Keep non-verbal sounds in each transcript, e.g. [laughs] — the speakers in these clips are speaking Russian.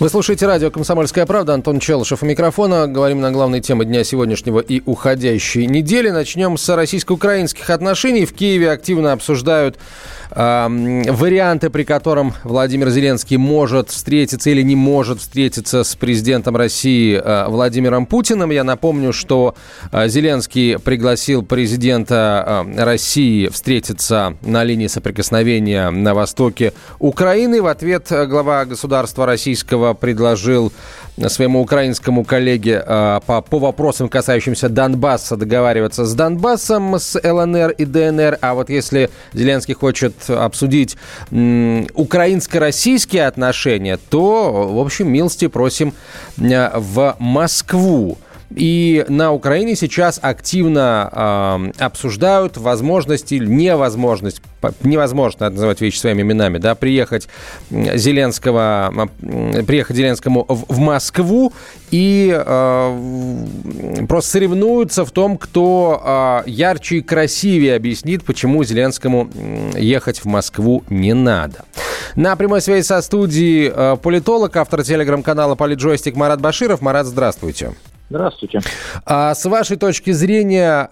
Вы слушаете радио «Комсомольская правда». Антон Челышев у микрофона. Говорим на главные темы дня сегодняшнего и уходящей недели. Начнем с российско-украинских отношений. В Киеве активно обсуждают варианты, при котором Владимир Зеленский может встретиться или не может встретиться с президентом России э, Владимиром Путиным. Я напомню, что э, Зеленский пригласил президента э, России встретиться на линии соприкосновения на востоке Украины. В ответ глава государства российского предложил своему украинскому коллеге э, по, по вопросам, касающимся Донбасса, договариваться с Донбассом, с ЛНР и ДНР. А вот если Зеленский хочет обсудить м, украинско-российские отношения, то, в общем, милости просим э, в Москву. И на Украине сейчас активно э, обсуждают возможность или невозможность, невозможно это называть вещи своими именами, да, приехать Зеленского, приехать Зеленскому в, в Москву и э, просто соревнуются в том, кто э, ярче и красивее объяснит, почему Зеленскому ехать в Москву не надо. На прямой связи со студией э, политолог, автор телеграм-канала «Политджойстик» Марат Баширов. Марат, здравствуйте. Здравствуйте. А с вашей точки зрения,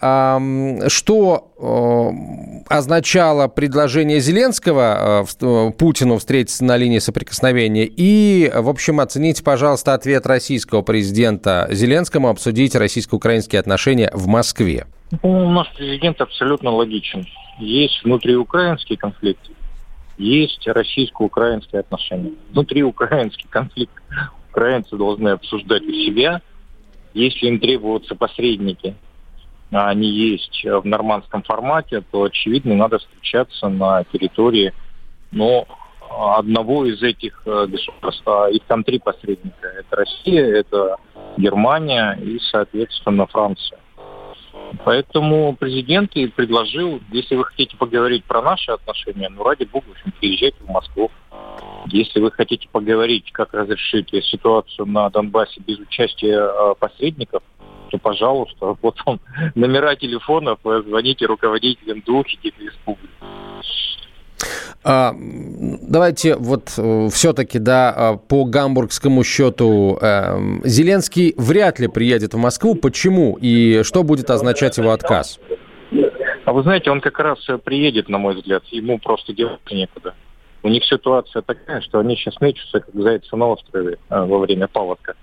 что означало предложение Зеленского э, Путину встретиться на линии соприкосновения? И, в общем, оцените, пожалуйста, ответ российского президента Зеленскому обсудить российско-украинские отношения в Москве. Ну, наш президент абсолютно логичен. Есть внутриукраинский конфликт, есть российско-украинские отношения. Внутриукраинский конфликт украинцы должны обсуждать у себя – если им требуются посредники, а они есть в нормандском формате, то, очевидно, надо встречаться на территории но одного из этих э, государств. А их там три посредника. Это Россия, это Германия и, соответственно, Франция. Поэтому президент и предложил, если вы хотите поговорить про наши отношения, ну, ради бога, в общем, приезжайте в Москву. Если вы хотите поговорить, как разрешить ситуацию на Донбассе без участия э, посредников, то, пожалуйста, [laughs] вот он, номера телефонов, звоните руководителям двух этих республик. А, давайте вот э, все-таки, да, а, по гамбургскому счету, э, Зеленский вряд ли приедет в Москву. Почему? И что будет означать его отказ? А вы знаете, он как раз приедет, на мой взгляд. Ему просто делать некуда. У них ситуация такая, что они сейчас мечутся, как зайцы на острове э, во время паводка.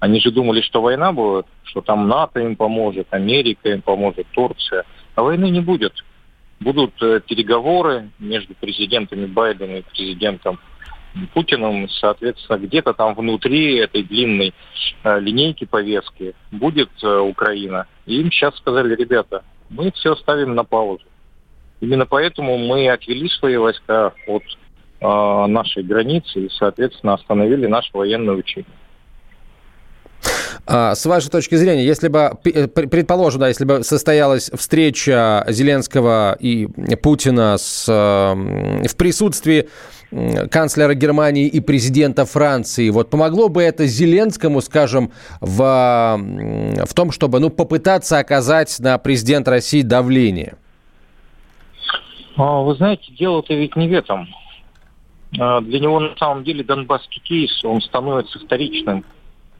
Они же думали, что война будет, что там НАТО им поможет, Америка им поможет, Турция. А войны не будет. Будут э, переговоры между президентами Байденом и президентом Путиным, соответственно, где-то там внутри этой длинной э, линейки повестки будет Украина. И им сейчас сказали, ребята, мы все ставим на паузу. Именно поэтому мы отвели свои войска от э, нашей границы и, соответственно, остановили наше военное учение. А, с вашей точки зрения, если бы, э, предположим, да, если бы состоялась встреча Зеленского и Путина с, э, в присутствии канцлера Германии и президента Франции. Вот помогло бы это Зеленскому, скажем, в, в том, чтобы ну, попытаться оказать на президента России давление? А, вы знаете, дело-то ведь не в этом. А, для него на самом деле донбасский кейс, он становится вторичным.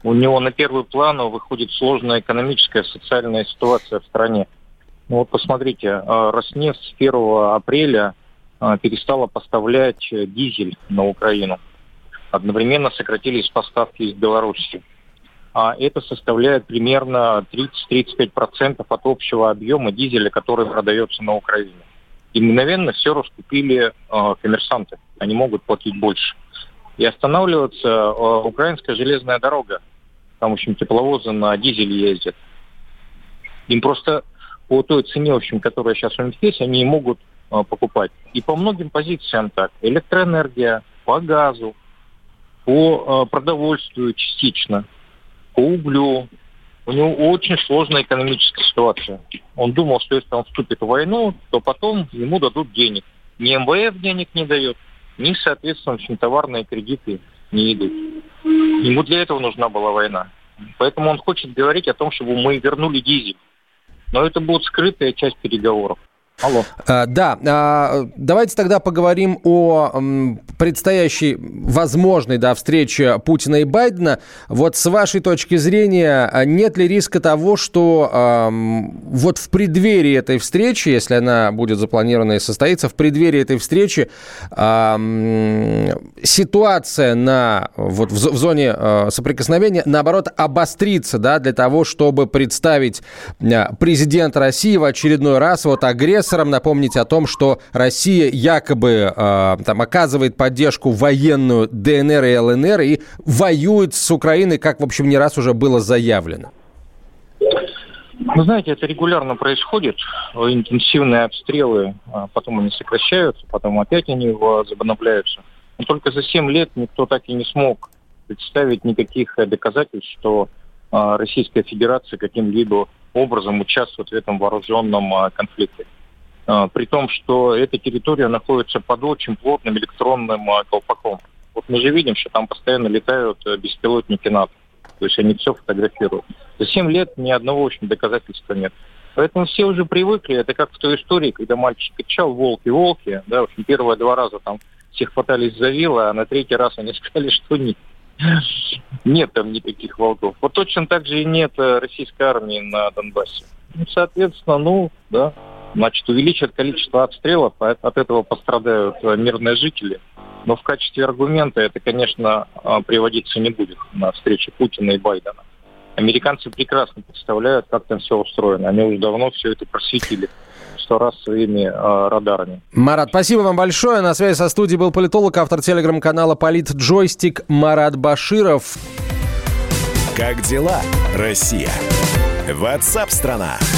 У него на первый план выходит сложная экономическая, социальная ситуация в стране. Ну вот посмотрите, а, Роснефть с 1 апреля перестала поставлять дизель на Украину. Одновременно сократились поставки из Беларуси. А это составляет примерно 30-35% от общего объема дизеля, который продается на Украине. И мгновенно все раскупили э, коммерсанты. Они могут платить больше. И останавливаться э, украинская железная дорога. Там, в общем, тепловозы на дизеле ездят. Им просто по той цене, в общем, которая сейчас у них есть, они могут э, покупать. И по многим позициям так. Электроэнергия, по газу, по э, продовольствию частично, по углю, у него очень сложная экономическая ситуация. Он думал, что если он вступит в войну, то потом ему дадут денег. Ни МВФ денег не дает, ни, соответственно, очень товарные кредиты не идут. Ему для этого нужна была война. Поэтому он хочет говорить о том, чтобы мы вернули дизель. Но это будет скрытая часть переговоров. Алло. А, да, а, давайте тогда поговорим о предстоящей возможной да, встрече Путина и Байдена. Вот с вашей точки зрения, а нет ли риска того, что вот в преддверии этой встречи, если она будет запланирована и состоится, в преддверии этой встречи ситуация на, вот в, зоне соприкосновения, наоборот, обострится да, для того, чтобы представить президента России в очередной раз вот агрессор агрессором, напомнить о том, что Россия якобы э, там, оказывает поддержку военную ДНР и ЛНР и воюет с Украиной, как, в общем, не раз уже было заявлено. Вы знаете, это регулярно происходит. Интенсивные обстрелы, а потом они сокращаются, потом опять они возобновляются. Но только за 7 лет никто так и не смог представить никаких доказательств, что а, Российская Федерация каким-либо образом участвует в этом вооруженном а, конфликте. А, при том, что эта территория находится под очень плотным электронным а, колпаком. Вот мы же видим, что там постоянно летают э, беспилотники НАТО. То есть они все фотографируют. За 7 лет ни одного очень доказательства нет. Поэтому все уже привыкли. Это как в той истории, когда мальчик кричал «волки, волки». Да, в общем, первые два раза там всех хватались за вилы, а на третий раз они [laughs] сказали, что нет. Нет там никаких волков. Вот точно так же и нет э, российской армии на Донбассе. Ну, соответственно, ну, да, значит, увеличат количество обстрелов, а от этого пострадают э, мирные жители. Но в качестве аргумента это, конечно, э, приводиться не будет на встрече Путина и Байдена. Американцы прекрасно представляют, как там все устроено. Они уже давно все это просветили сто раз своими э, радарами. Марат, спасибо вам большое. На связи со студией был политолог, автор телеграм-канала «Полит Джойстик» Марат Баширов. Как дела, Россия? Ватсап-страна! страна